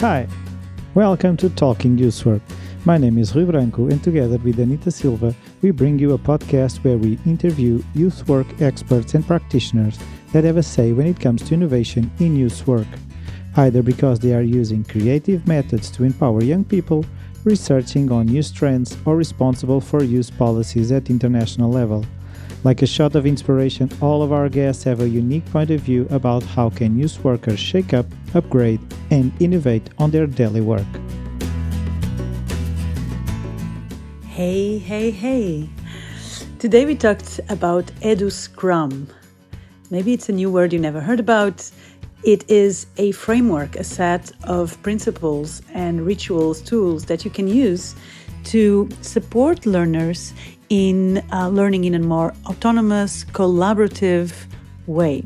Hi, welcome to Talking Youthwork. My name is Rui Branco, and together with Anita Silva, we bring you a podcast where we interview youth work experts and practitioners that have a say when it comes to innovation in youth work, either because they are using creative methods to empower young people, researching on youth trends, or responsible for youth policies at international level. Like a shot of inspiration, all of our guests have a unique point of view about how can youth workers shake up, upgrade, and innovate on their daily work. Hey, hey, hey. Today we talked about Edu Scrum. Maybe it's a new word you never heard about. It is a framework, a set of principles and rituals, tools that you can use to support learners in uh, learning in a more autonomous, collaborative way.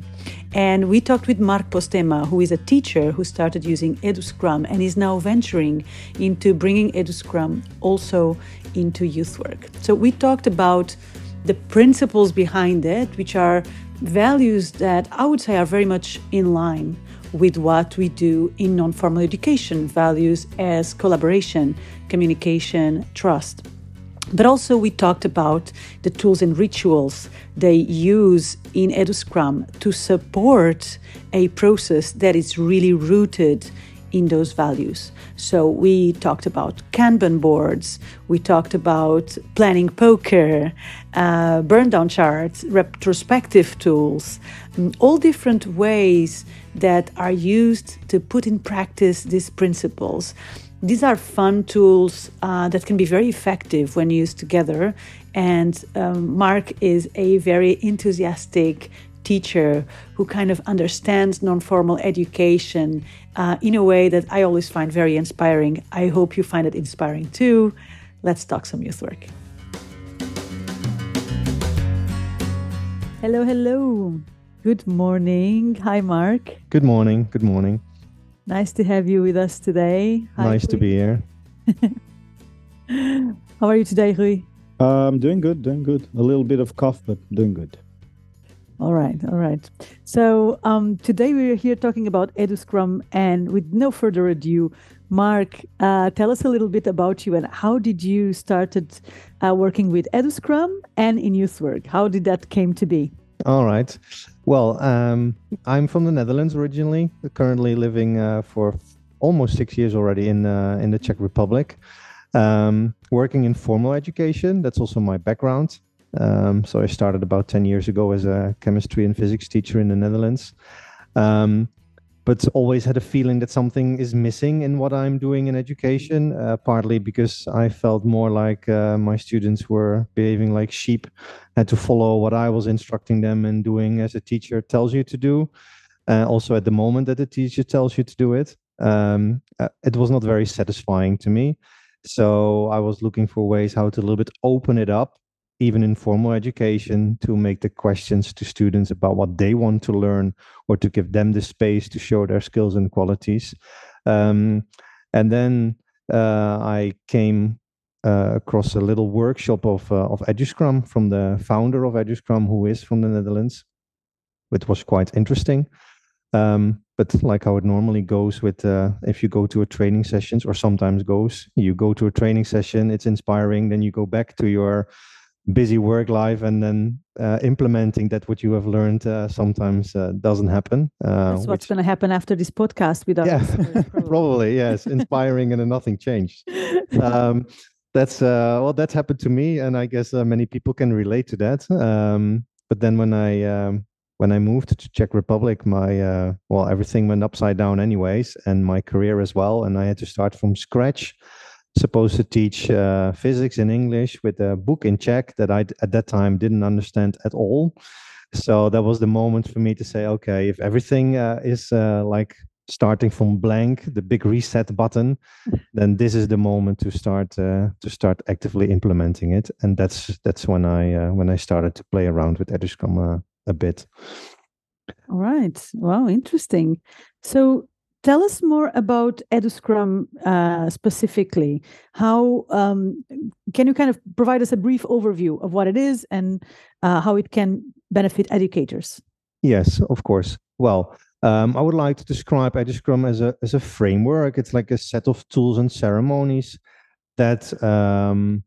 And we talked with Mark Postema, who is a teacher who started using EduScrum and is now venturing into bringing EduScrum also into youth work. So we talked about the principles behind it, which are values that I would say are very much in line with what we do in non formal education values as collaboration, communication, trust. But also, we talked about the tools and rituals they use in EduScrum to support a process that is really rooted in those values. So, we talked about Kanban boards, we talked about planning poker, uh, burn down charts, retrospective tools, mm, all different ways that are used to put in practice these principles these are fun tools uh, that can be very effective when used together. And um, Mark is a very enthusiastic teacher who kind of understands non-formal education uh, in a way that I always find very inspiring. I hope you find it inspiring too. Let's talk some youth work. Hello, hello. Good morning. Hi, Mark. Good morning. Good morning. Nice to have you with us today. Hi, nice Rui. to be here. How are you today, Rui? Um, doing good, doing good. A little bit of cough, but doing good. All right, all right. So um, today we're here talking about EduScrum, and with no further ado, Mark, uh, tell us a little bit about you and how did you started uh, working with EduScrum and in youth work? How did that came to be? All right. Well, um, I'm from the Netherlands originally. Currently living uh, for almost six years already in uh, in the Czech Republic. Um, working in formal education. That's also my background. Um, so I started about ten years ago as a chemistry and physics teacher in the Netherlands. Um, but always had a feeling that something is missing in what I'm doing in education, uh, partly because I felt more like uh, my students were behaving like sheep, had to follow what I was instructing them and doing as a teacher tells you to do. Uh, also, at the moment that the teacher tells you to do it, um, uh, it was not very satisfying to me. So I was looking for ways how to a little bit open it up even in formal education, to make the questions to students about what they want to learn or to give them the space to show their skills and qualities. Um, and then uh, I came uh, across a little workshop of, uh, of EduScrum from the founder of EduScrum, who is from the Netherlands, which was quite interesting. Um, but like how it normally goes with uh, if you go to a training sessions or sometimes goes you go to a training session it's inspiring then you go back to your busy work life and then uh, implementing that what you have learned uh, sometimes uh, doesn't happen. Uh, That's what's going to happen after this podcast with us. Yeah, probably. probably. yes, inspiring and then nothing changed. Um, that's uh, well, that's happened to me, and I guess uh, many people can relate to that. Um, but then when I um, when I moved to Czech Republic, my well, everything went upside down, anyways, and my career as well, and I had to start from scratch supposed to teach uh, physics in English with a book in Czech that I at that time didn't understand at all. So that was the moment for me to say, okay, if everything uh, is uh, like starting from blank, the big reset button, then this is the moment to start uh, to start actively implementing it. And that's that's when I uh, when I started to play around with EduScrum uh, a bit. All right. Wow, interesting. So Tell us more about EduScrum uh, specifically. How um, can you kind of provide us a brief overview of what it is and uh, how it can benefit educators? Yes, of course. Well, um, I would like to describe EduScrum as a as a framework. It's like a set of tools and ceremonies that um,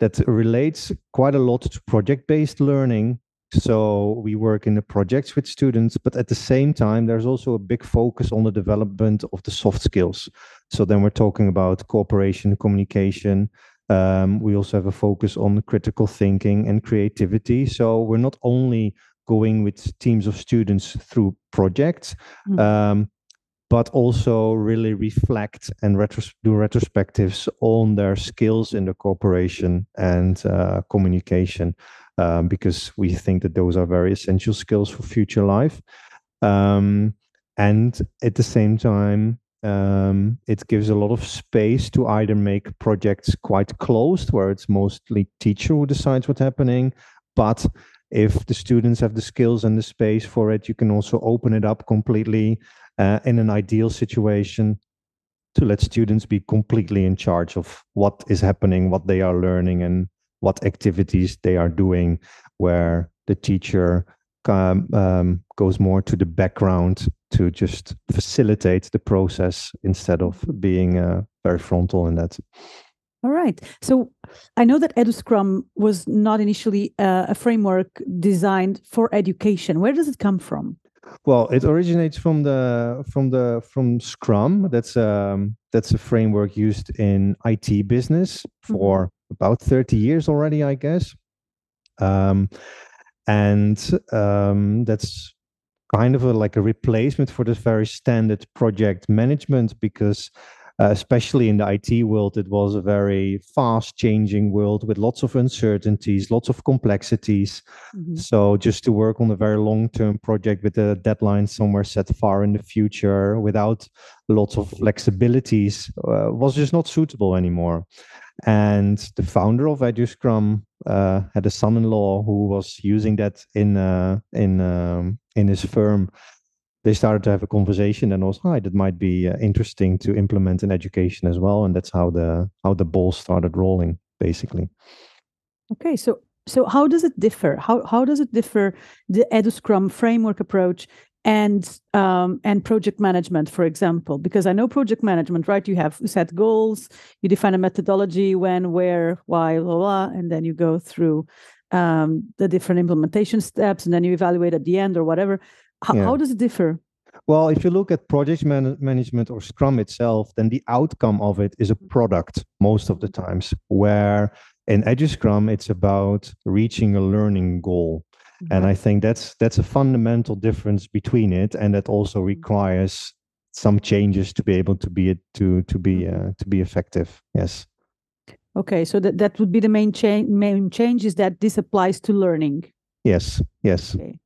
that relates quite a lot to project based learning. So we work in the projects with students, but at the same time, there's also a big focus on the development of the soft skills. So then we're talking about cooperation, communication. Um, we also have a focus on critical thinking and creativity. So we're not only going with teams of students through projects, mm-hmm. um, but also really reflect and retros- do retrospectives on their skills in the cooperation and uh, communication, um, because we think that those are very essential skills for future life. Um, and at the same time, um, it gives a lot of space to either make projects quite closed, where it's mostly teacher who decides what's happening, but if the students have the skills and the space for it, you can also open it up completely uh, in an ideal situation to let students be completely in charge of what is happening, what they are learning, and what activities they are doing, where the teacher um, um, goes more to the background to just facilitate the process instead of being uh, very frontal in that. All right. So I know that EduScrum was not initially uh, a framework designed for education. Where does it come from? Well, it originates from the from the from Scrum. That's um that's a framework used in IT business for mm-hmm. About 30 years already, I guess. Um, and um, that's kind of a, like a replacement for this very standard project management because uh, especially in the IT world, it was a very fast changing world with lots of uncertainties, lots of complexities. Mm-hmm. So, just to work on a very long term project with a deadline somewhere set far in the future without lots of flexibilities uh, was just not suitable anymore. And the founder of EduScrum uh, had a son in law who was using that in, uh, in, um, in his firm. They started to have a conversation and was hi that might be uh, interesting to implement in education as well. And that's how the how the ball started rolling basically. Okay so so how does it differ? How how does it differ the eduscrum framework approach and um, and project management for example because i know project management right you have set goals you define a methodology when where why blah blah and then you go through um, the different implementation steps and then you evaluate at the end or whatever H- yeah. How does it differ? Well, if you look at project man- management or Scrum itself, then the outcome of it is a product most of the times. Where in EduScrum, it's about reaching a learning goal. Mm-hmm. And I think that's that's a fundamental difference between it, and that also mm-hmm. requires some changes to be able to be it to to be mm-hmm. uh, to be effective. Yes. Okay, so that that would be the main change. Main change is that this applies to learning. Yes. Yes. Okay.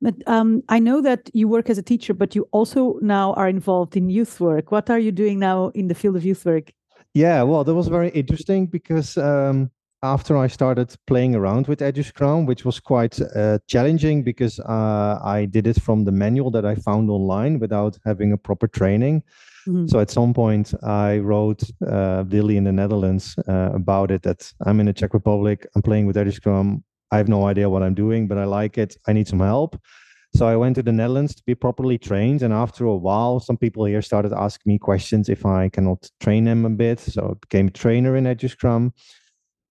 But um, I know that you work as a teacher, but you also now are involved in youth work. What are you doing now in the field of youth work? Yeah, well, that was very interesting because um, after I started playing around with EduScrum, which was quite uh, challenging because uh, I did it from the manual that I found online without having a proper training. Mm-hmm. So at some point, I wrote uh, Willy in the Netherlands uh, about it that I'm in the Czech Republic, I'm playing with EduScrum. I have no idea what I'm doing, but I like it. I need some help. So I went to the Netherlands to be properly trained. And after a while, some people here started asking me questions if I cannot train them a bit. So I became a trainer in EduScrum.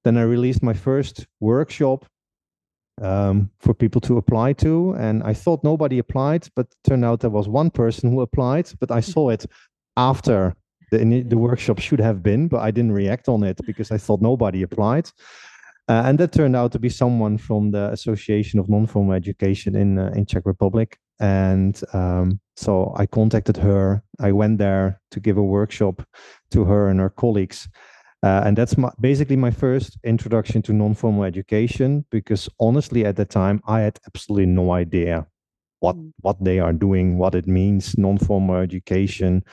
Then I released my first workshop um, for people to apply to. And I thought nobody applied, but turned out there was one person who applied. But I saw it after the, the workshop should have been, but I didn't react on it because I thought nobody applied. Uh, and that turned out to be someone from the Association of Non-Formal Education in uh, in Czech Republic. And um, so I contacted her. I went there to give a workshop to her and her colleagues. Uh, and that's my, basically my first introduction to non-formal education because honestly at the time i had absolutely no idea what mm. what they are doing what it means non-formal education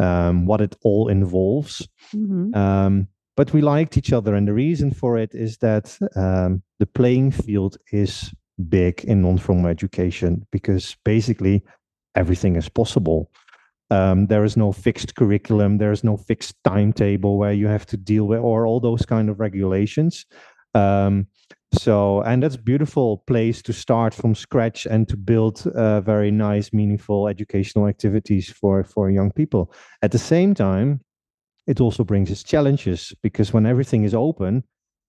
um, what it all involves mm-hmm. um, but we liked each other and the reason for it is that um, the playing field is big in non-formal education because basically everything is possible um, there is no fixed curriculum there is no fixed timetable where you have to deal with or all those kind of regulations. Um, so and that's beautiful place to start from scratch and to build uh, very nice meaningful educational activities for for young people. At the same time it also brings its challenges because when everything is open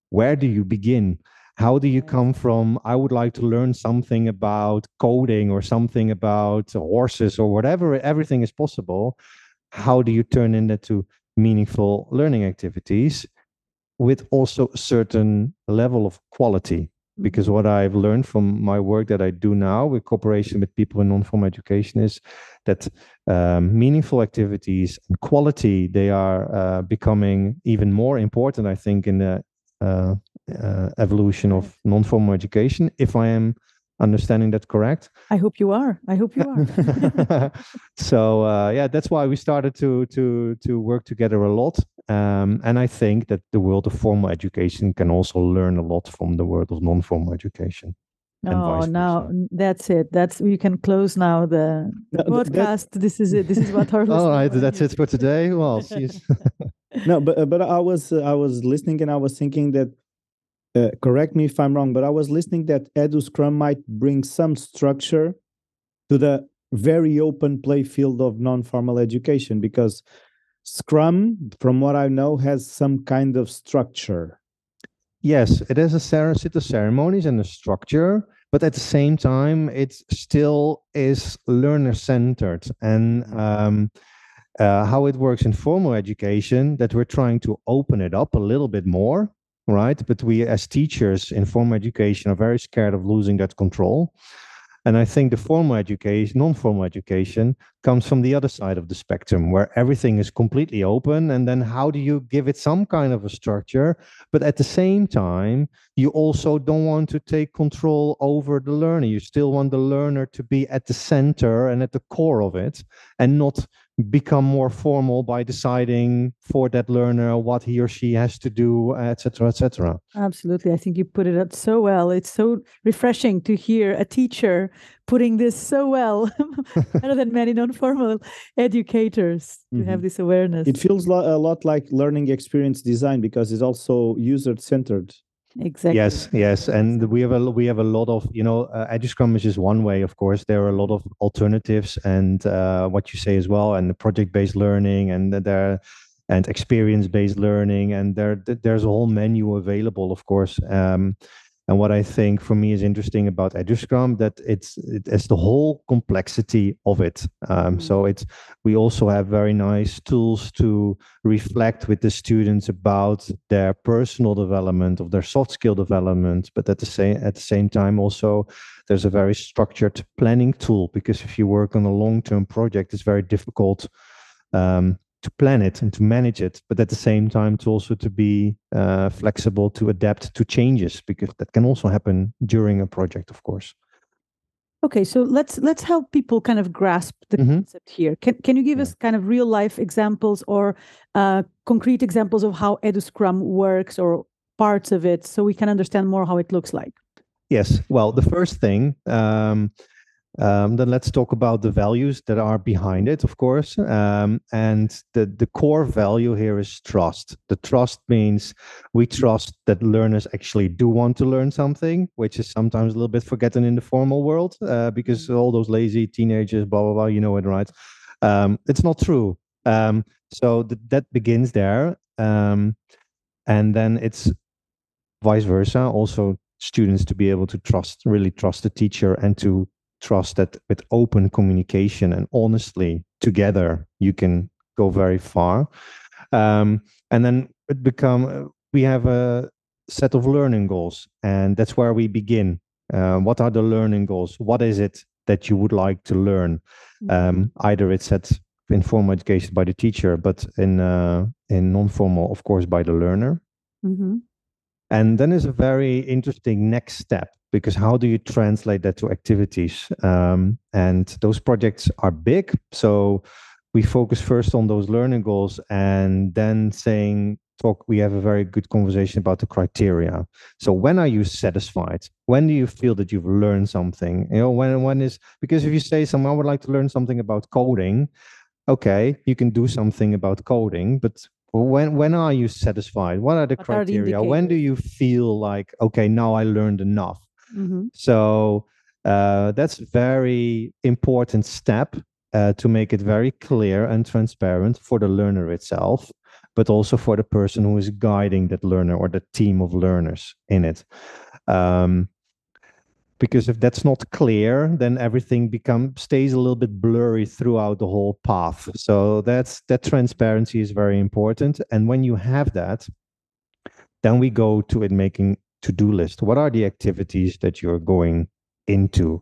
where do you begin how do you come from i would like to learn something about coding or something about horses or whatever everything is possible how do you turn into meaningful learning activities with also a certain level of quality because mm-hmm. what i've learned from my work that i do now with cooperation with people in non-formal education is that um, meaningful activities and quality they are uh, becoming even more important i think in the uh, uh, evolution of non-formal education if i am understanding that correct i hope you are i hope you are so uh, yeah that's why we started to to to work together a lot um, and i think that the world of formal education can also learn a lot from the world of non-formal education Oh, now that's it. That's you can close now the, the no, podcast. That, this is it. This is what our. All right, that's it for today. Well, no, but but I was uh, I was listening and I was thinking that uh, correct me if I'm wrong, but I was listening that Edu Scrum might bring some structure to the very open play field of non-formal education because Scrum, from what I know, has some kind of structure. Yes, it has a set of ceremonies and a structure, but at the same time, it still is learner centered. And um, uh, how it works in formal education, that we're trying to open it up a little bit more right? But we, as teachers in formal education, are very scared of losing that control. And I think the formal education, non formal education, comes from the other side of the spectrum where everything is completely open. And then how do you give it some kind of a structure? But at the same time, you also don't want to take control over the learner. You still want the learner to be at the center and at the core of it and not become more formal by deciding for that learner what he or she has to do etc etc absolutely. I think you put it out so well. It's so refreshing to hear a teacher putting this so well better than many non-formal educators to mm-hmm. have this awareness. It feels a lot like learning experience design because it's also user centered exactly. Yes yes and we have a we have a lot of you know uh, is just one way of course. There are a lot of alternatives and uh, what you say as well and the project based learning and there and experience based learning and there there's a whole menu available of course. Um, and what I think for me is interesting about EduScrum that it's it's the whole complexity of it. Um, mm-hmm. So it's we also have very nice tools to reflect with the students about their personal development of their soft skill development, but at the same at the same time also there's a very structured planning tool because if you work on a long term project, it's very difficult um, to plan it and to manage it but at the same time to also to be uh, flexible to adapt to changes because that can also happen during a project of course okay so let's let's help people kind of grasp the mm-hmm. concept here can, can you give yeah. us kind of real life examples or uh, concrete examples of how eduscrum works or parts of it so we can understand more how it looks like yes well the first thing um, um, then let's talk about the values that are behind it, of course. Um, and the, the core value here is trust. The trust means we trust that learners actually do want to learn something, which is sometimes a little bit forgotten in the formal world uh, because mm-hmm. all those lazy teenagers, blah, blah, blah, you know it, right? Um, it's not true. Um, so th- that begins there. Um, and then it's vice versa. Also, students to be able to trust, really trust the teacher and to trust that with open communication and honestly together you can go very far. Um, and then it become we have a set of learning goals and that's where we begin. Uh, what are the learning goals? What is it that you would like to learn? Mm-hmm. um, either it's set in formal education by the teacher but in uh, in non-formal of course by the learner. Mm-hmm. and then is a very interesting next step because how do you translate that to activities? Um, and those projects are big. So we focus first on those learning goals and then saying, talk, we have a very good conversation about the criteria. So when are you satisfied? When do you feel that you've learned something? You know, when, when is, because if you say someone would like to learn something about coding, okay, you can do something about coding, but when when are you satisfied what are the What are the criteria when do you feel like okay now i learned enough Mhm. so uh, that's very important step uh, to make it very clear and transparent for the learner itself but also for the person who is guiding that learner or the team of learners in it. Um, because if that's not clear then everything become stays a little bit blurry throughout the whole path. So that's that transparency is very important. And when you have that then we go to it making to-do list. What are the activities that you're going into?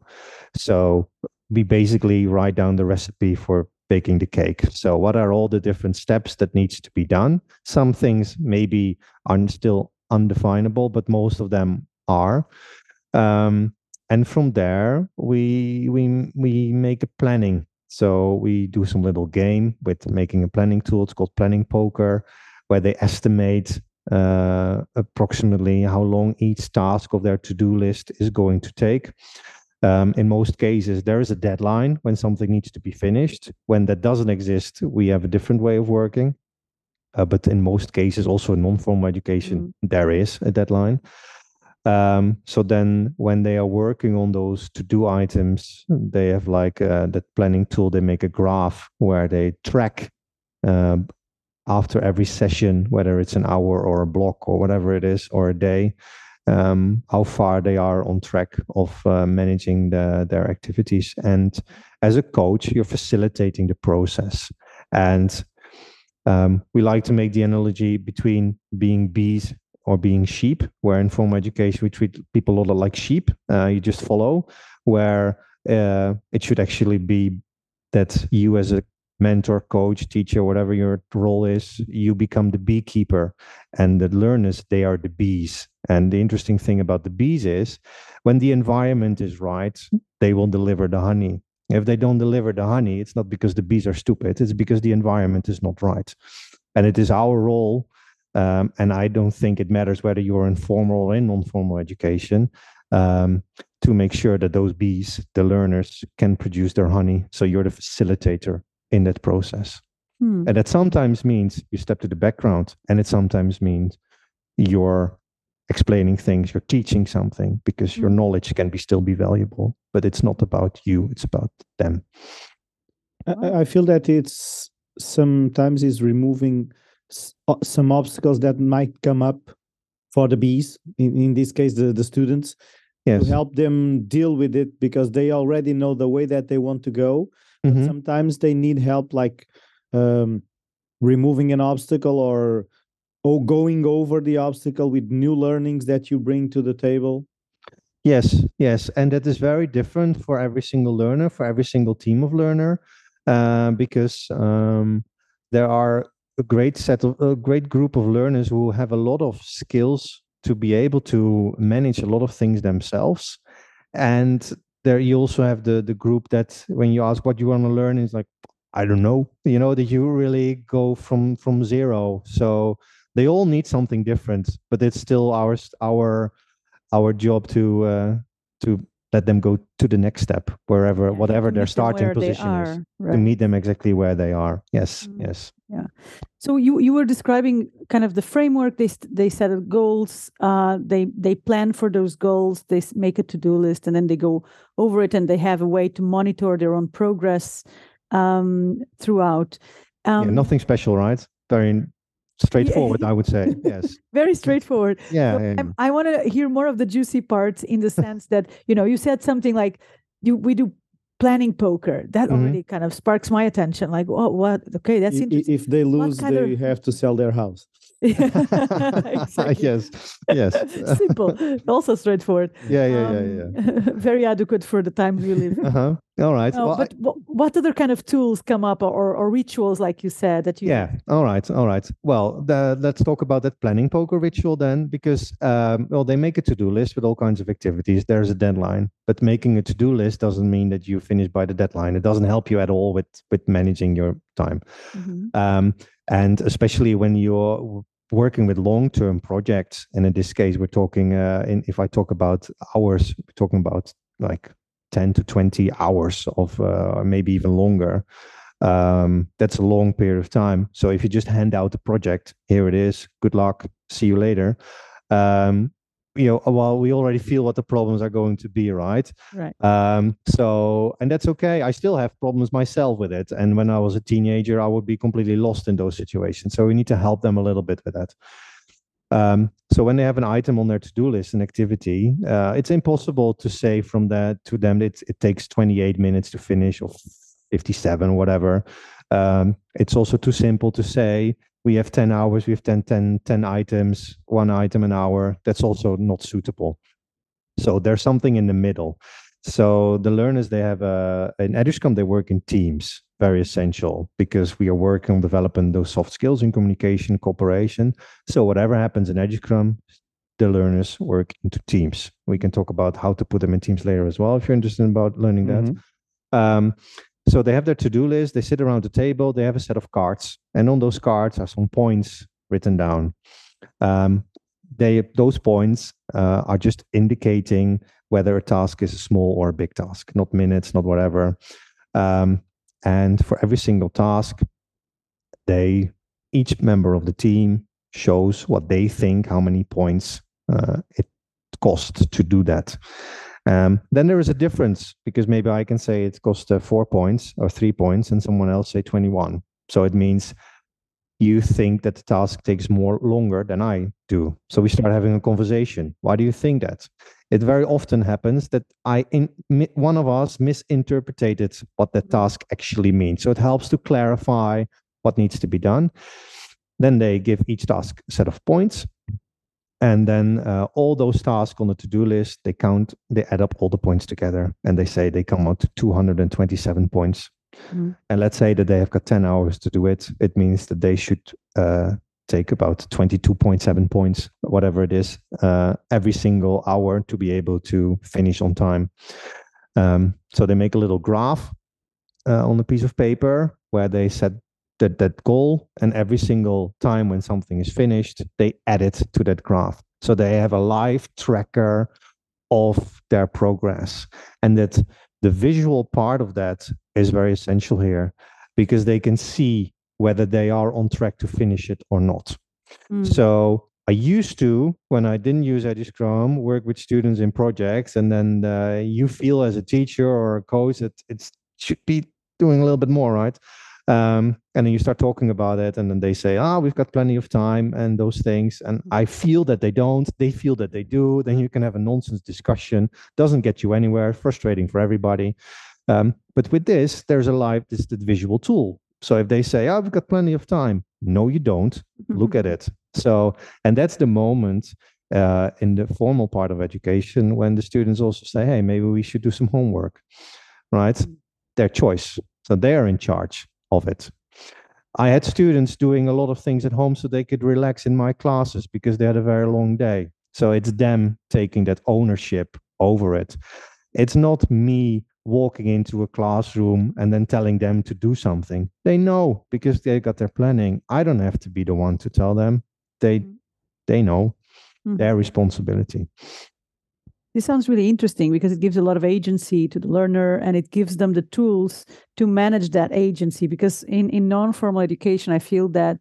So we basically write down the recipe for baking the cake. So what are all the different steps that needs to be done? Some things maybe are still undefinable but most of them are. Um, and from there we we we make a planning. So we do some little game with making a planning tool. It's called planning poker where they estimate uh, approximately how long each task of their to-do list is going to take. Um, in most cases there is a deadline when something needs to be finished. When that doesn't exist we have a different way of working. Uh, but in most cases also in non-formal education there is a deadline. Um, so then when they are working on those to do items they have like uh, that planning tool they make a graph where they track uh, after every session whether it's an hour or a block or whatever it is or a day um, how far they are on track of uh, managing the, their activities and as a coach you're facilitating the process and um, we like to make the analogy between being bees or being sheep, where in formal education we treat people a lot like sheep. Uh, you just follow, where uh, it should actually be that you, as a mentor, coach, teacher, whatever your role is, you become the beekeeper, and the learners they are the bees. And the interesting thing about the bees is, when the environment is right, they will deliver the honey. If they don't deliver the honey, it's not because the bees are stupid; it's because the environment is not right. And it is our role um, and I don't think it matters whether you're in formal or in non-formal education um, to make sure that those bees, the learners, can produce their honey. So you're the facilitator in that process. Hmm. And that sometimes means you step to the background, and it sometimes means you're explaining things, you're teaching something because your Mm. knowledge can be still be valuable, but it's not about you, it's about them. I- I, I feel that it's sometimes is removing s- o- some obstacles that might come up for the bees. In, in this case, the, the students Yes. to help them deal with it because they already know the way that they want to go. But Mhm. sometimes they need help, like um, removing an obstacle or or going over the obstacle with new learnings that you bring to the table. Yes, yes, and that is very different for every single learner, for every single team of learner, uh, because um, there are a great set of a great group of learners who have a lot of skills to be able to manage a lot of things themselves, and there you also have the the group that when you ask what you want to learn is like I don't know, you know, that you really go from from zero. So they all need something different, but it's still our our our job to uh, to let them go to the next step wherever Yeah, whatever their starting position is are, to meet them exactly where they are yes Mm. yes So you you were describing kind of the framework. They they set up goals. Uh, they they plan for those goals. They make a to do list, and then they go over it, and they have a way to monitor their own progress um, throughout. Um, yeah nothing special right very straightforward i would say yes Very straightforward. yeah, So yeah, I want to hear more of the juicy parts in the sense that you know you said something like you we do planning poker. That Mhm. already kind of sparks my attention. Like, oh, what? Okay, that's interesting. If they lose, they of- have to sell their house. yes yes Simple, also straightforward. yeah yeah yeah yeah Um, very adequate for the time we live. uh-huh all right No, Well, but wha- what other kind of tools come up or, or rituals, like you said, that you yeah all right all right. Well the, let's talk about that planning poker ritual then because um, well they make a to-do list with all kinds of activities. There's a deadline but making a to-do list doesn't mean that you finish by the deadline. It doesn't help you at all with with managing your time. Mhm. um, and especially when you're working with long-term projects and in this case we're talking uh, in, if i talk about hours we're talking about like 10 to 20 hours of uh, maybe even longer um, that's a long period of time. So if you just hand out the project, here it is, good luck, see you later. Um, you know, well, we already feel what the problems are going to be, right? Right. Um, so, and that's okay. I still have problems myself with it. And when I was a teenager, I would be completely lost in those situations. So we need to help them a little bit with that. Um, so when they have an item on their to-do list, an activity, uh, it's impossible to say from that to them that it takes 28 minutes to finish or 57, whatever. Um, it's also too simple to say we have 10 hours, we have 10, 10, 10 items, one item an hour. That's also not suitable. So there's something in the middle. So the learners, they have a, in EduScrum, they work in teams, very essential because we are working on developing those soft skills in communication, cooperation. So whatever happens in EduScrum, the learners work into teams. We can talk about how to put them in teams later as well, if you're interested about learning mm-hmm. that. Um, so they have their to-do list, they sit around the table, they have a set of cards, and on those cards are some points written down. Um, they those points uh, are just indicating whether a task is a small or a big task, not minutes, not whatever. Um, and for every single task, they each member of the team shows what they think how many points uh, it costs to do that. Um, then there is a difference because maybe I can say it costs uh, four points or three points, and someone else say twenty-one. So it means you think that the task takes more longer than I do. So we start having a conversation. Why do you think that? It very often happens that I in, one of us misinterpreted what the task actually means. So it helps to clarify what needs to be done. Then they give each task a set of points. And then uh, all those tasks on the to-do list, they count, they add up all the points together, and they say they come out to 227 points Mm. And let's say that they have got 10 hours to do it. It means that they should uh, take about 22.7 points, whatever it is, uh, every single hour to be able to finish on time. Um, so they make a little graph uh, on a piece of paper where they set that, that goal, and every single time when something is finished, they add it to that graph. So they have a live tracker of their progress, and that the visual part of that is very essential here because they can see whether they are on track to finish it or not. Mm. So I used to, when I didn't use EduScrum, work with students in projects, and then uh, you feel as a teacher or a coach that it should be doing a little bit more, right? Um, and then you start talking about it, and then they say, "Ah, oh, we've got plenty of time," and those things. And I feel that they don't. They feel that they do. Then you can have a nonsense discussion. Doesn't get you anywhere. Frustrating for everybody. Um, but with this, there's a live, this the visual tool. So if they say, "Oh, we've got plenty of time," no, you don't. Look at it. So, and that's the moment uh, in the formal part of education when the students also say, "Hey, maybe we should do some homework," right? Mm. Their choice. So they are in charge of it. I had students doing a lot of things at home so they could relax in my classes because they had a very long day. So it's them taking that ownership over it. It's not me walking into a classroom and then telling them to do something. They know because they got their planning. I don't have to be the one to tell them. They mm-hmm. they know mm-hmm. their responsibility. This sounds really interesting because it gives a lot of agency to the learner and it gives them the tools to manage that agency. Because in, in non-formal education, I feel that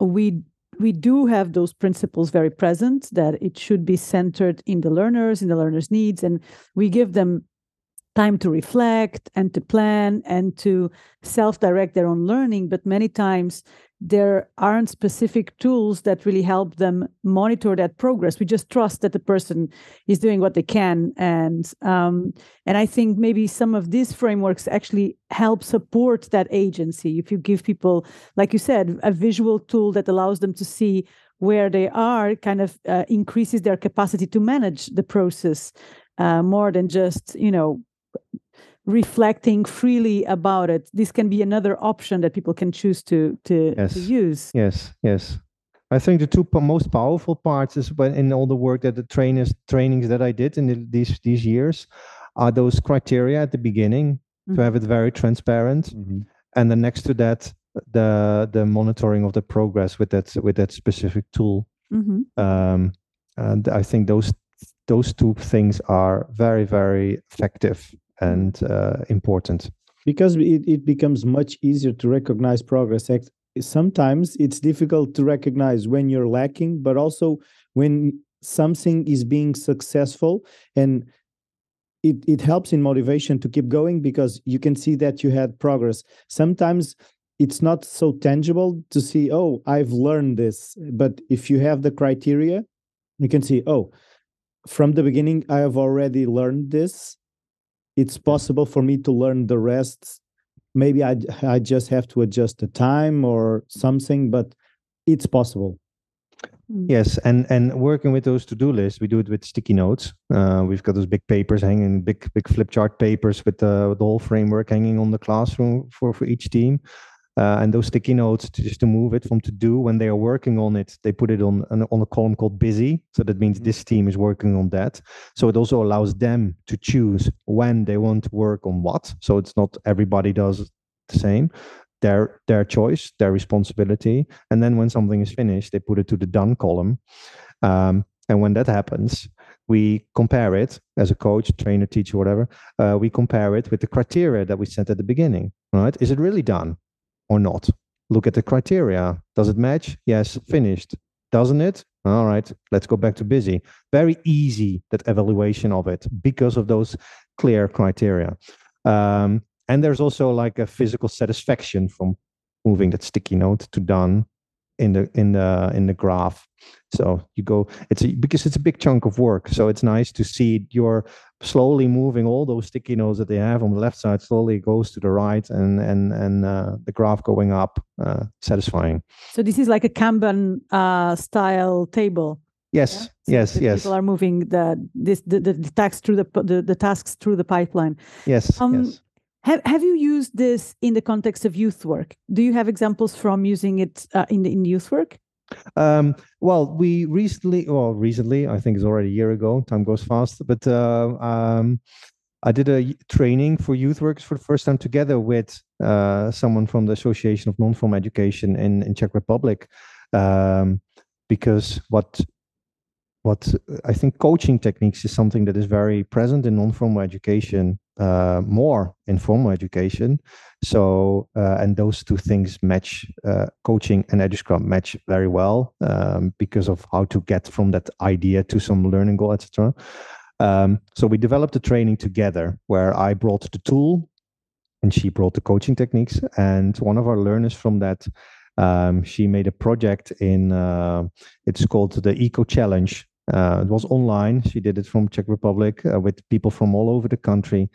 we we do have those principles very present that it should be centered in the learners, in the learners' needs, and we give them time to reflect and to plan and to self-direct their own learning. But many times there aren't specific tools that really help them monitor that progress. We just trust that the person is doing what they can, and um, and I think maybe some of these frameworks actually help support that agency. If you give people, like you said, a visual tool that allows them to see where they are, kind of uh, increases their capacity to manage the process uh, more than just you know reflecting freely about it this can be another option that people can choose to to, yes. to use yes yes i think the two most powerful parts is when in all the work that the trainers trainings that i did in the, these these years are those criteria at the beginning mm-hmm. to have it very transparent mm-hmm. and then next to that the the monitoring of the progress with that with that specific tool mm-hmm. um, and i think those those two things are very very effective and uh, important. because it, it becomes much easier to recognize progress. Sometimes it's difficult to recognize when you're lacking but also when something is being successful and it, it helps in motivation to keep going because you can see that you had progress. Sometimes it's not so tangible to see oh i've learned this. But if you have the criteria you can see oh from the beginning i have already learned this it's possible for me to learn the rest maybe i i just have to adjust the time or something but it's possible mm. Yes, and and working with those to-do lists, we do it with sticky notes. Uh, we've got those big papers hanging, big big flip chart papers with the, with the whole framework hanging on the classroom for for each team. Uh, and those sticky notes to just to move it from to do when they are working on it they put it on on a column called busy. So that means mm-hmm. this team is working on that. So it also allows them to choose when they want to work on what. So it's not everybody does the same. Their their choice their responsibility. And then when something is finished they put it to the done column. Um, and when that happens we compare it as a coach trainer teacher whatever. Uh, we compare it with the criteria that we set at the beginning right? Is it really done or not. Look at the criteria. Does it match? Yes, finished. Doesn't it? All right, let's go back to busy. Very easy that evaluation of it because of those clear criteria. Um, and there's also like a physical satisfaction from moving that sticky note to done in the in the in the graph. So you go it's a, because it's a big chunk of work. So it's nice to see you're slowly moving all those sticky notes that they have on the left side slowly goes to the right and and and uh, the graph going up uh, satisfying. So this is like a kanban uh, style table. Yes yeah? so yes yes. people are moving the this the, the, the tasks through the, the the tasks through the pipeline. Yes um, yes have, have you used this in the context of youth work? Do you have examples from using it uh, in, in youth work? Um, well, we recently, well, recently, I think it's already a year ago, time goes fast, but uh, um, I did a training for youth workers for the first time together with uh, someone from the Association of Non-Formal Education in, in Czech Republic. Um, because what what I think coaching techniques is something that is very present in non-formal education uh, more in formal education. So, uh, and those two things match, uh, coaching and EduScrum match very well um, because of how to get from that idea to some learning goal, etc. Um, so we developed a training together where I brought the tool and she brought the coaching techniques. And one of our learners from that, um, she made a project in, uh, it's called the Eco Challenge. Uh, it was online. She did it from Czech Republic uh, with people from all over the country,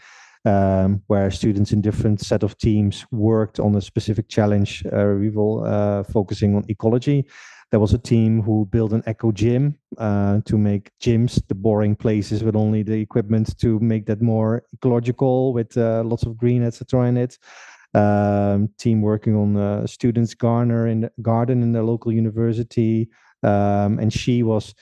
um, where students in different set of teams worked on a specific challenge. Uh, we will uh, focusing on ecology. There was a team who built an eco gym uh, to make gyms the boring places with only the equipment to make that more ecological with uh, lots of green etc. in it. Um, team working on students' gardener in the garden in the local university, um, and she was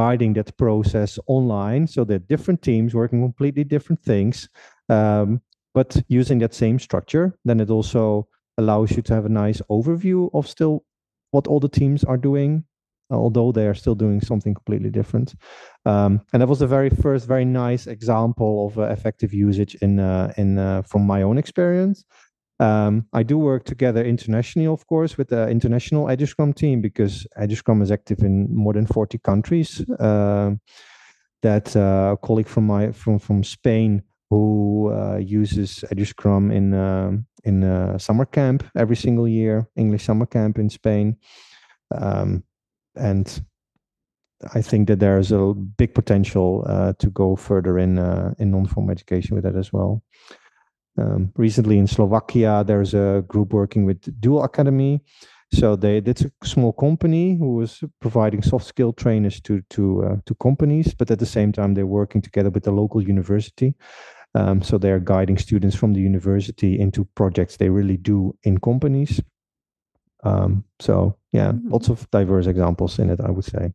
guiding that process online so that different teams working completely different things um, but using that same structure then it also allows you to have a nice overview of still what all the teams are doing although they are still doing something completely different. Um, and that was the very first very nice example of uh, effective usage in uh, in uh, from my own experience um, I do work together internationally, of course, with the international EduScrum team because EduScrum is active in more than 40 countries. Uh, that uh, a colleague from my from from Spain who uh, uses EduScrum in um, in summer camp every single year, English summer camp in Spain, um, and I think that there's a big potential uh, to go further in uh, in non-formal education with that as well. Um, recently in Slovakia, there's a group working with Dual Academy. So they it's a small company who was providing soft skill trainers to to uh, to companies, but at the same time they're working together with the local university. Um, so they're guiding students from the university into projects they really do in companies. Um, so yeah, mm-hmm. lots of diverse examples in it, I would say.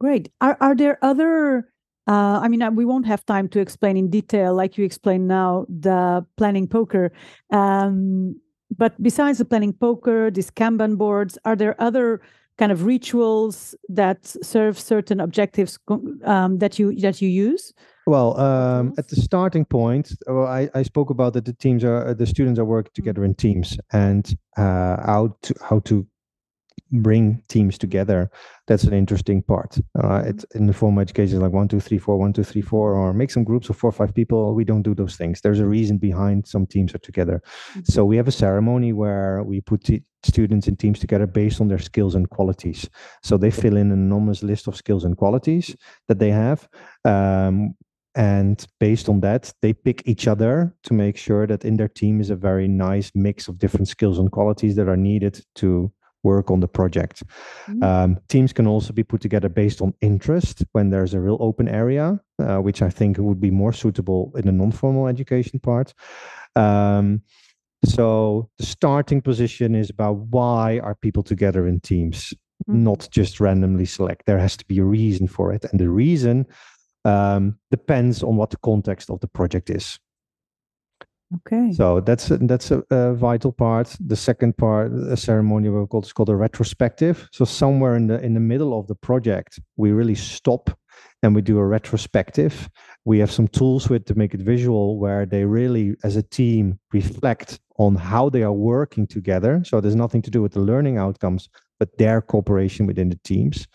Great. Are are there other uh, I mean, uh, we won't have time to explain in detail, like you explained now, the planning poker. Um, but besides the planning poker, these Kanban boards, are there other kind of rituals that serve certain objectives um, that you that you use? Well, um, at the starting point, I, I spoke about that the teams are the students are working Mm-hmm. together in teams and uh, how to how to bring teams together. That's an interesting part. Uh, it, in the formal education, like one, two, three, four, one, two, three, four, or make some groups of four or five people. We don't do those things. There's a reason behind some teams are together. So we have a ceremony where we put t- students in teams together based on their skills and qualities. So they fill in an anonymous list of skills and qualities that they have. Um, and based on that, they pick each other to make sure that in their team is a very nice mix of different skills and qualities that are needed to work on the project. Mm. Um, teams can also be put together based on interest when there's a real open area, uh, which I think would be more suitable in the non-formal education part. Um, so the starting position is about why are people together in teams, Mhm. not just randomly select. There has to be a reason for it, and the reason um, depends on what the context of the project is. Okay. So that's a, that's a, a vital part. The second part, a ceremony we called is called a retrospective. So somewhere in the in the middle of the project, we really stop and we do a retrospective. We have some tools with to make it visual, where they really, as a team, reflect on how they are working together. So there's nothing to do with the learning outcomes, but their cooperation within the teams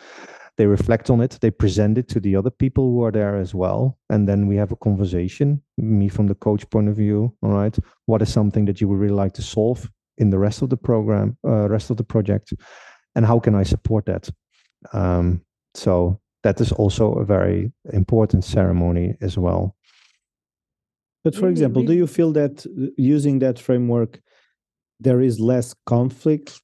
they reflect on it they present it to the other people who are there as well and then we have a conversation me from the coach point of view all right? What is something that you would really like to solve in the rest of the program uh, rest of the project and how can i support that? Um, so that is also a very important ceremony as well. But for example, do you feel that uh, using that framework, there is less conflict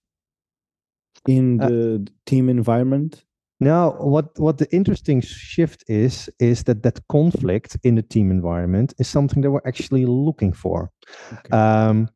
in Uh, the team environment? Now, what what the interesting shift is is that that conflict in the team environment is something that we're actually looking for. Okay. Um,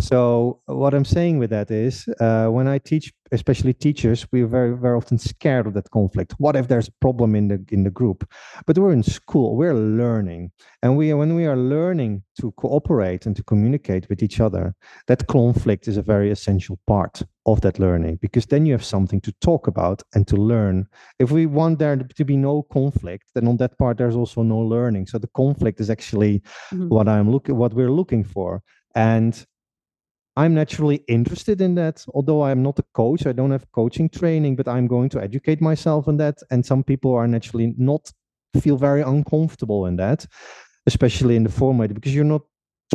so what I'm saying with that is, uh, when I teach, especially teachers, we're very very often scared of that conflict. What if there's a problem in the in the group? But we're in school, we're learning, and we when we are learning to cooperate and to communicate with each other, that conflict is a very essential part of that learning because then you have something to talk about and to learn. If we want there to be no conflict, then on that part there's also no learning. So the conflict is actually Mhm. what I'm looking what we're looking for. And I'm naturally interested in that. Although I'm not a coach, I don't have coaching training, but I'm going to educate myself on that. And some people are naturally not feel very uncomfortable in that, especially in the format because you're not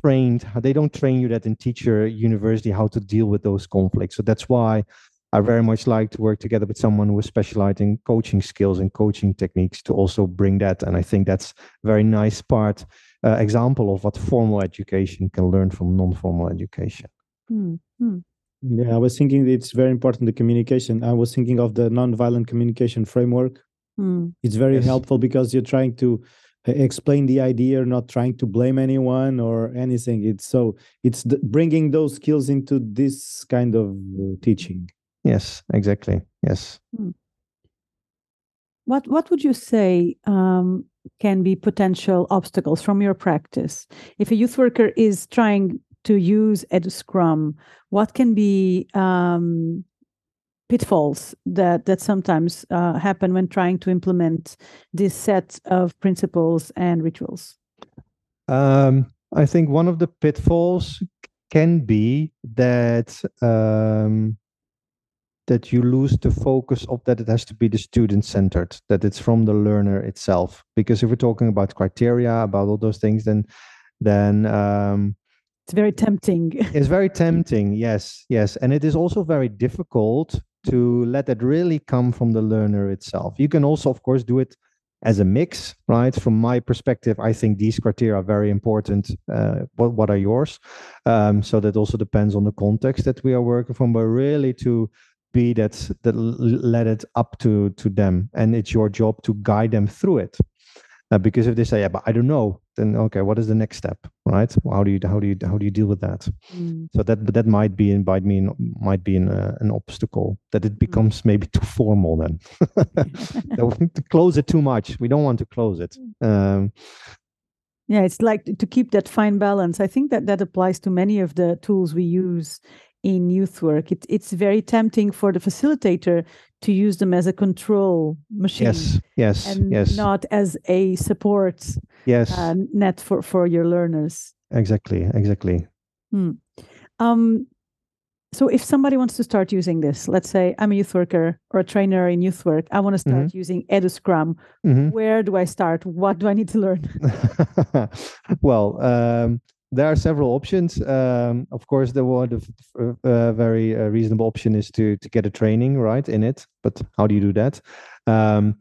trained. They don't train you that in teacher university how to deal with those conflicts. So that's why I very much like to work together with someone who is specialized in coaching skills and coaching techniques to also bring that. And I think that's a very nice part uh, example of what formal education can learn from non-formal education. Mm, mm. Yeah, I was thinking it's very important the communication. I was thinking of the nonviolent communication framework. Mm. It's very Yes. helpful because you're trying to uh, explain the idea, not trying to blame anyone or anything. It's so it's the, bringing those skills into this kind of uh, teaching. Yes, exactly. Yes. What What would you say um, can be potential obstacles from your practice if a youth worker is trying to use EduScrum? What can be um, pitfalls that that sometimes uh, happen when trying to implement this set of principles and rituals? Um, I think one of the pitfalls can be that um, that you lose the focus of that it has to be the student centered, that it's from the learner itself. Because if we're talking about criteria, about all those things, then then um, It's very tempting. it's very tempting. Yes, yes, and it is also very difficult to let that really come from the learner itself. You can also, of course, do it as a mix, right? From my perspective, I think these criteria are very important. Uh, what what are yours? Um, so that also depends on the context that we are working from, but really to be that that let it up to to them, and it's your job to guide them through it. Uh, because if they say, "Yeah, but I don't know," then okay, what is the next step, right? How do you how do you how do you deal with that? Mm. So that but that might be in might mean might be an, uh, an obstacle that it becomes maybe too formal then. that we need to close it too much. We don't want to close it. Um, Yeah, it's like to keep that fine balance. I think that that applies to many of the tools we use in youth work. It, it's very tempting for the facilitator to use them as a control machine. Yes, yes, and yes. not as a support yes. uh, net for, for your learners. Exactly, exactly. Hmm. Um, so if somebody wants to start using this, let's say I'm a youth worker or a trainer in youth work, I want to start mm-hmm. using EduScrum. Mm-hmm. Where do I start? What do I need to learn? well, um, there are several options. Um, of course, the one the uh, very uh, reasonable option is to to get a training right in it. But how do you do that? Um,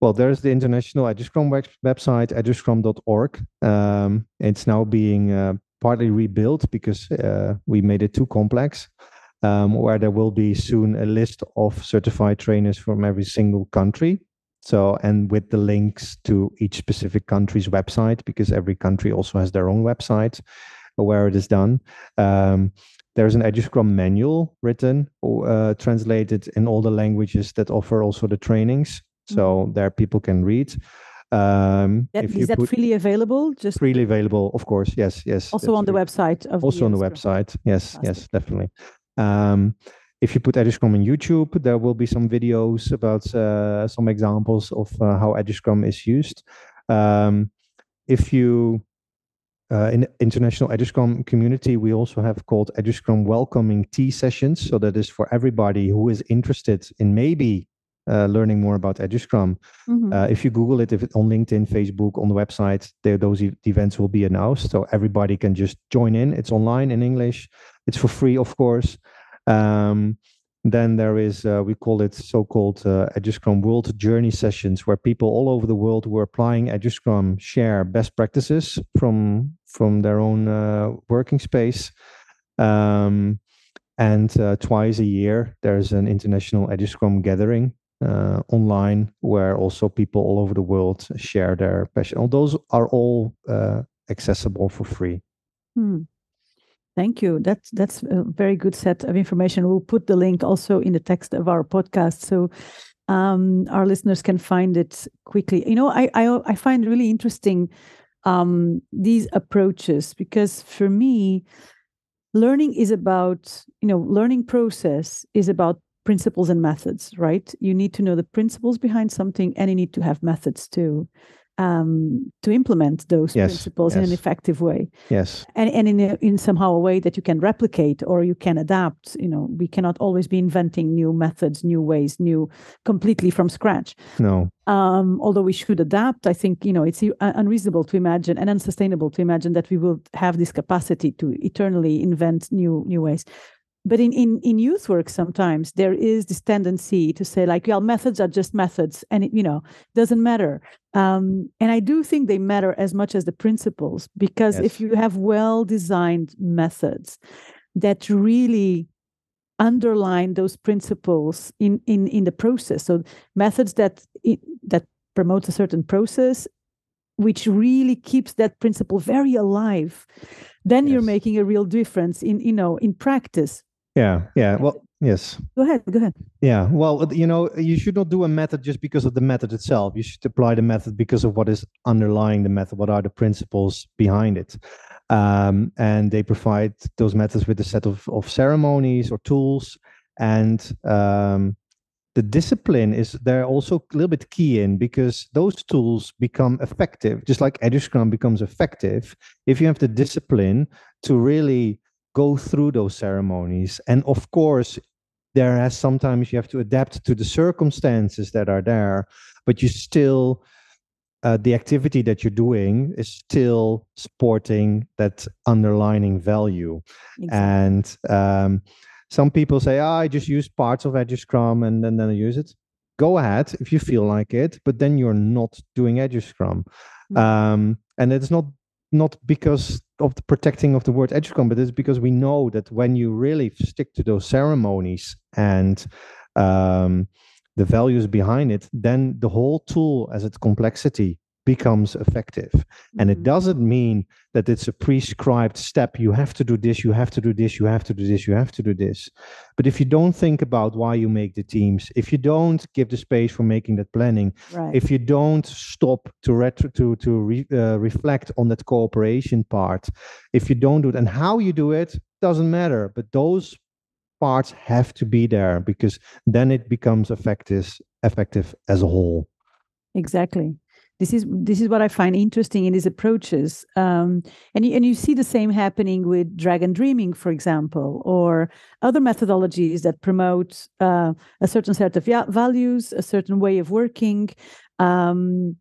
well, there's the international EduScrum web- website, eduscrum.org. Um, it's now being uh, partly rebuilt because uh, we made it too complex. Um, where there will be soon a list of certified trainers from every single country. So, and with the links to each specific country's website, because every country also has their own website where it is done. Um, there's an EduScrum manual written, uh, translated in all the languages that offer also the trainings. So mm-hmm. there people can read. Um, that, is that freely available? Just freely available, of course. Yes, yes. Also on the website of also the on the website. Yes, Fantastic. yes, definitely. Um, if you put EduScrum on YouTube, there will be some videos about uh, some examples of uh, how EduScrum is used. Um, if you uh, in international EduScrum community, we also have called EduScrum welcoming tea sessions. So that is for everybody who is interested in maybe uh, learning more about EduScrum. Mm-hmm. Uh, if you Google it, if it's on LinkedIn, Facebook, on the website, there, those e- events will be announced. So everybody can just join in. It's online in English. It's for free, of course. Um, then there is, uh, we call it so-called uh, EduScrum World Journey Sessions, where people all over the world who are applying EduScrum share best practices from from their own uh, working space. Um, and uh, twice a year, there's an international EduScrum gathering uh, online where also people all over the world share their passion. All those are all uh, accessible for free. Hmm. Thank you. That's that's a very good set of information. We'll put the link also in the text of our podcast so um, our listeners can find it quickly. You know, I I, I find really interesting um, these approaches because for me, learning is about you know learning process is about principles and methods, right? You need to know the principles behind something, and you need to have methods too um, to implement those yes, principles yes. in an effective way. Yes, and and in a, in somehow a way that you can replicate or you can adapt. You know, we cannot always be inventing new methods, new ways, new completely from scratch. No. Um, although we should adapt, I think you know it's unreasonable to imagine and unsustainable to imagine that we will have this capacity to eternally invent new new ways but in, in in youth work sometimes there is this tendency to say like well methods are just methods and it you know doesn't matter um, and i do think they matter as much as the principles because yes. if you have well designed methods that really underline those principles in in in the process so methods that that promote a certain process which really keeps that principle very alive then yes. you're making a real difference in you know in practice yeah, yeah. Well, yes. Go ahead. Go ahead. Yeah. Well, you know, you should not do a method just because of the method itself. You should apply the method because of what is underlying the method. What are the principles behind it? Um, and they provide those methods with a set of, of ceremonies or tools. And um, the discipline is they're also a little bit key in because those tools become effective, just like EduScrum becomes effective if you have the discipline to really go through those ceremonies. And of course, there has sometimes you have to adapt to the circumstances that are there, but you still uh, the activity that you're doing is still supporting that underlining value. Exactly. And um, some people say, oh, I just use parts of EduScrum and then, then I use it. Go ahead if you feel like it, but then you're not doing EduScrum. Mm-hmm. Um, and it's not not because of the protecting of the word EduScrum, but it's because we know that when you really stick to those ceremonies and um, the values behind it, then the whole tool as its complexity becomes effective. And it Mhm. doesn't mean that it's a prescribed step. You have to do this, you have to do this, you have to do this, you have to do this. But if you don't think about why you make the teams, if you don't give the space for making that planning, Right. if you don't stop to retro, to to re, uh, reflect on that cooperation part, if you don't do it, and how you do it doesn't matter. But those parts have to be there because then it becomes effective effective as a whole. Exactly. This is this is what I find interesting in these approaches, um, and you, and you see the same happening with dragon dreaming, for example, or other methodologies that promote uh, a certain set of values, a certain way of working, um,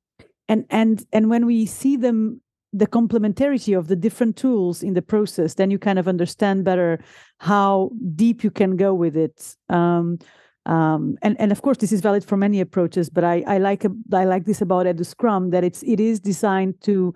and and and when we see them, the complementarity of the different tools in the process, then you kind of understand better how deep you can go with it. Um, um, and and of course this is valid for many approaches but i i like a- i like this about EduScrum that it's it is designed to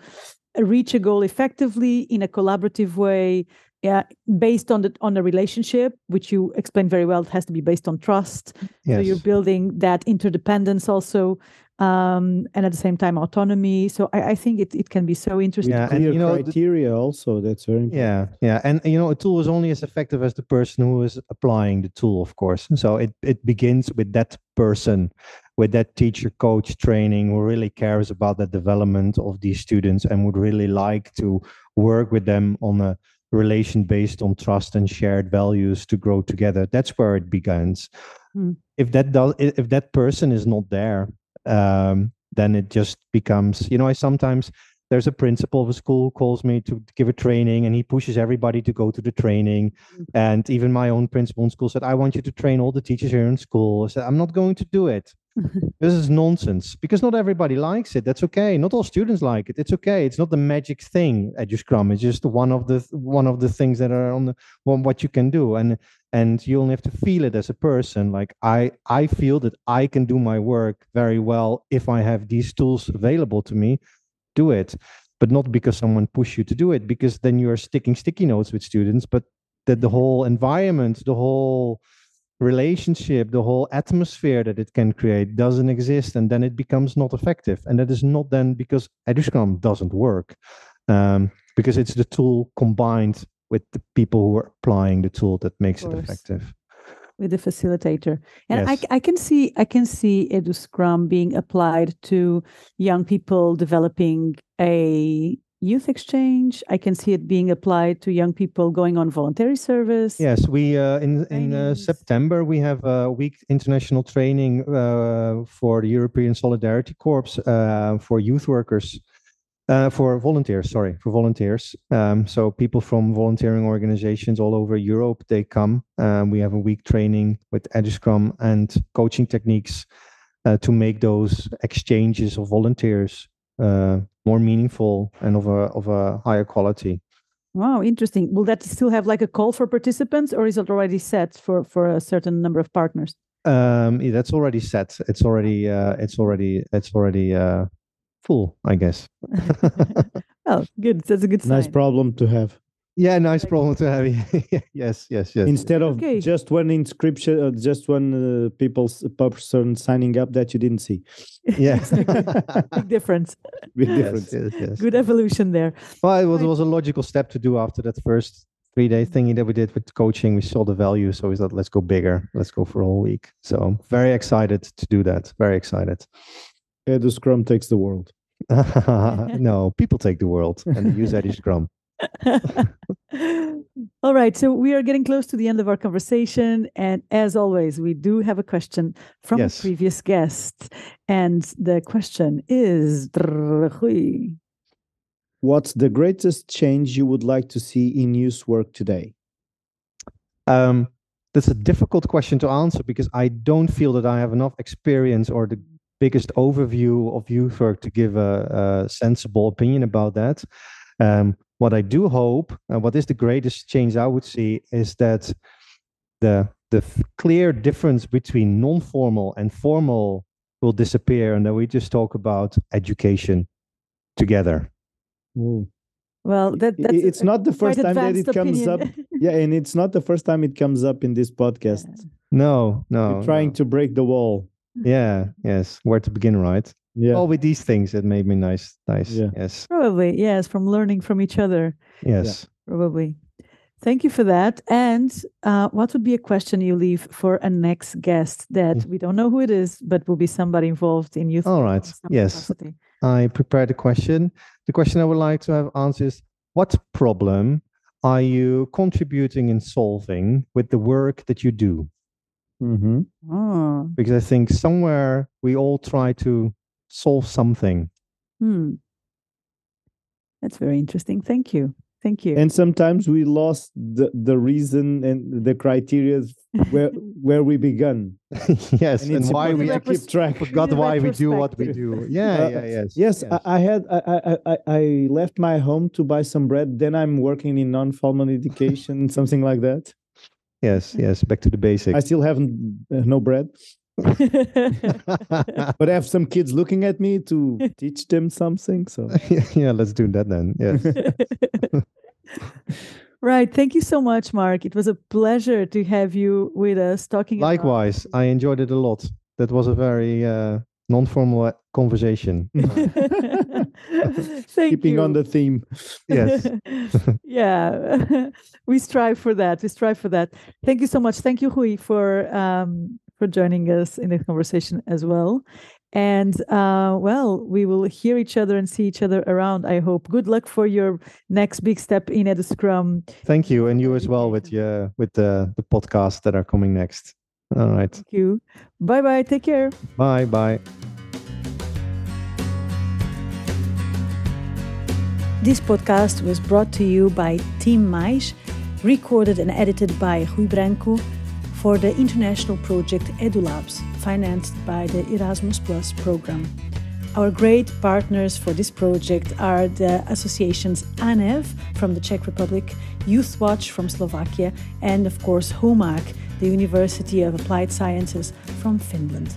reach a goal effectively in a collaborative way yeah based on the on a relationship which you explained very well it has to be based on trust Yes. so you're building that interdependence also um, and at the same time autonomy so i, I think it, it can be so interesting Yeah, and Clear you know, the- criteria also. That's very important. Yeah, yeah, and you know, a tool is only as effective as the person who is applying the tool, of course. So it it begins with that person, with that teacher, coach, training who really cares about the development of these students and would really like to work with them on a relation based on trust and shared values to grow together. That's where it begins. Hmm. If that does, if that person is not there, um, then it just becomes. You know, I sometimes there's a principal of a school who calls me to give a training and he pushes everybody to go to the training Mhm. and even my own principal in school said i want you to train all the teachers here in school i said i'm not going to do it this is nonsense because not everybody likes it. That's okay. Not all students like it. It's okay. It's not the magic thing EduScrum. It's just one of the one of the things that are on the on what you can do. And and you only have to feel it as a person. Like i i feel that i can do my work very well if i have these tools available to me do it. But not because someone push you to do it because then you're sticking sticky notes with students. But that the mm-hmm. whole environment the whole relationship the whole atmosphere that it can create doesn't exist and then it becomes not effective. And that is not then because EduScrum doesn't work um, because it's the tool combined with the people who are applying the tool that makes it effective. With the facilitator. And I, Yes. I can see i can see EduScrum being applied to young people developing a youth exchange i can see it being applied to young people going on voluntary service Yes, we uh, in in uh, September we have a week international training uh, for the European Solidarity Corps uh, for youth workers, uh, for volunteers. Sorry, for volunteers. Um, so people from volunteering organizations all over Europe they come. Um, we have a week training with EduScrum and coaching techniques uh, to make those exchanges of volunteers uh, more meaningful and of a of a higher quality. wow interesting will that still have like a call for participants or is it already set for for a certain number of partners Um, yeah, that's already set. It's already uh, it's already it's already uh, full, I guess. oh good that's a good sign Nice problem to have. Yeah, nice problem to have. yes, yes, yes. Instead of Okay. just one inscription, uh, just one uh, people's person signing up that you didn't see. yeah. big difference Big difference. yes, yes. good evolution there Well, it was, it was a logical step to do after that first three day thingy that we did with coaching. We saw the value, so we thought, let's go bigger. Let's go for a whole week. So very excited to do that. Very excited. The Scrum takes the world. no, people take the world and they use EduScrum. All right, so we are getting close to the end of our conversation. And as always, we do have a question from Yes. a previous guest. And the question is What's the greatest change you would like to see in youth work today? Um, that's a difficult question to answer because I don't feel that I have enough experience or the biggest overview of youth work to give a, a sensible opinion about that. Um, what I do hope, and what is the greatest change I would see, is that the the clear difference between non-formal and formal will disappear, and that we just talk about education together. Ooh. well, that, that's it's a not the first time that advanced it comes up. Yeah, and it's not the first time it comes up in this podcast. No, no, We're trying no. to break the wall. Mm. Yeah, yes. Where to begin, right? Yeah. All with these things that made me nice. Nice. Yeah. Yes. Probably, yes, from learning from each other. Yes. Probably. Thank you for that. And uh, what would be a question you leave for a next guest that we don't know who it is, but will be somebody involved in youth? All in right. Yes. capacity? I prepared a question. The question I would like to have answered is what problem are you contributing in solving with the work that you do? Mm-hmm. Oh, Because I think somewhere we all try to solve something. hmm. That's very interesting. Thank you. Thank you. And sometimes we lost the, the reason and the criteria where where we began. yes, And and, why we to keep track. forgot in why we do what we do. Yeah, Uh, yeah, yes. Yes, I, I had I, I I I left my home to buy some bread. Then I'm working in non-formal education, something like that. yes, yes. Back to the basics. I still haven't uh, no bread, but I have some kids looking at me to teach them something. So yeah, let's do that then. Yes. right. Thank you so much, Mark. It was a pleasure to have you with us talking. about- Likewise, I enjoyed it a lot. That was a very uh, non-formal uh, conversation. Thank keeping you. on the theme. yes. yeah, we strive for that. We strive for that. Thank you so much. Thank you, Rui, for um, for joining us in this conversation as well. And uh, well, we will hear each other and see each other around. I hope. Good luck for your next big step in EduScrum. Thank you, and you as well with your with the the podcasts that are coming next. All right. Thank you. Bye bye. Take care. Bye. Bye. This podcast was brought to you by Team Mais, recorded and edited by Rui Branco for the international project EduLabs, financed by the Erasmus Plus program. Our great partners for this project are the associations ANEV from the Czech Republic, Youth Watch from Slovakia, and of course HUMAK, the University of Applied Sciences from Finland.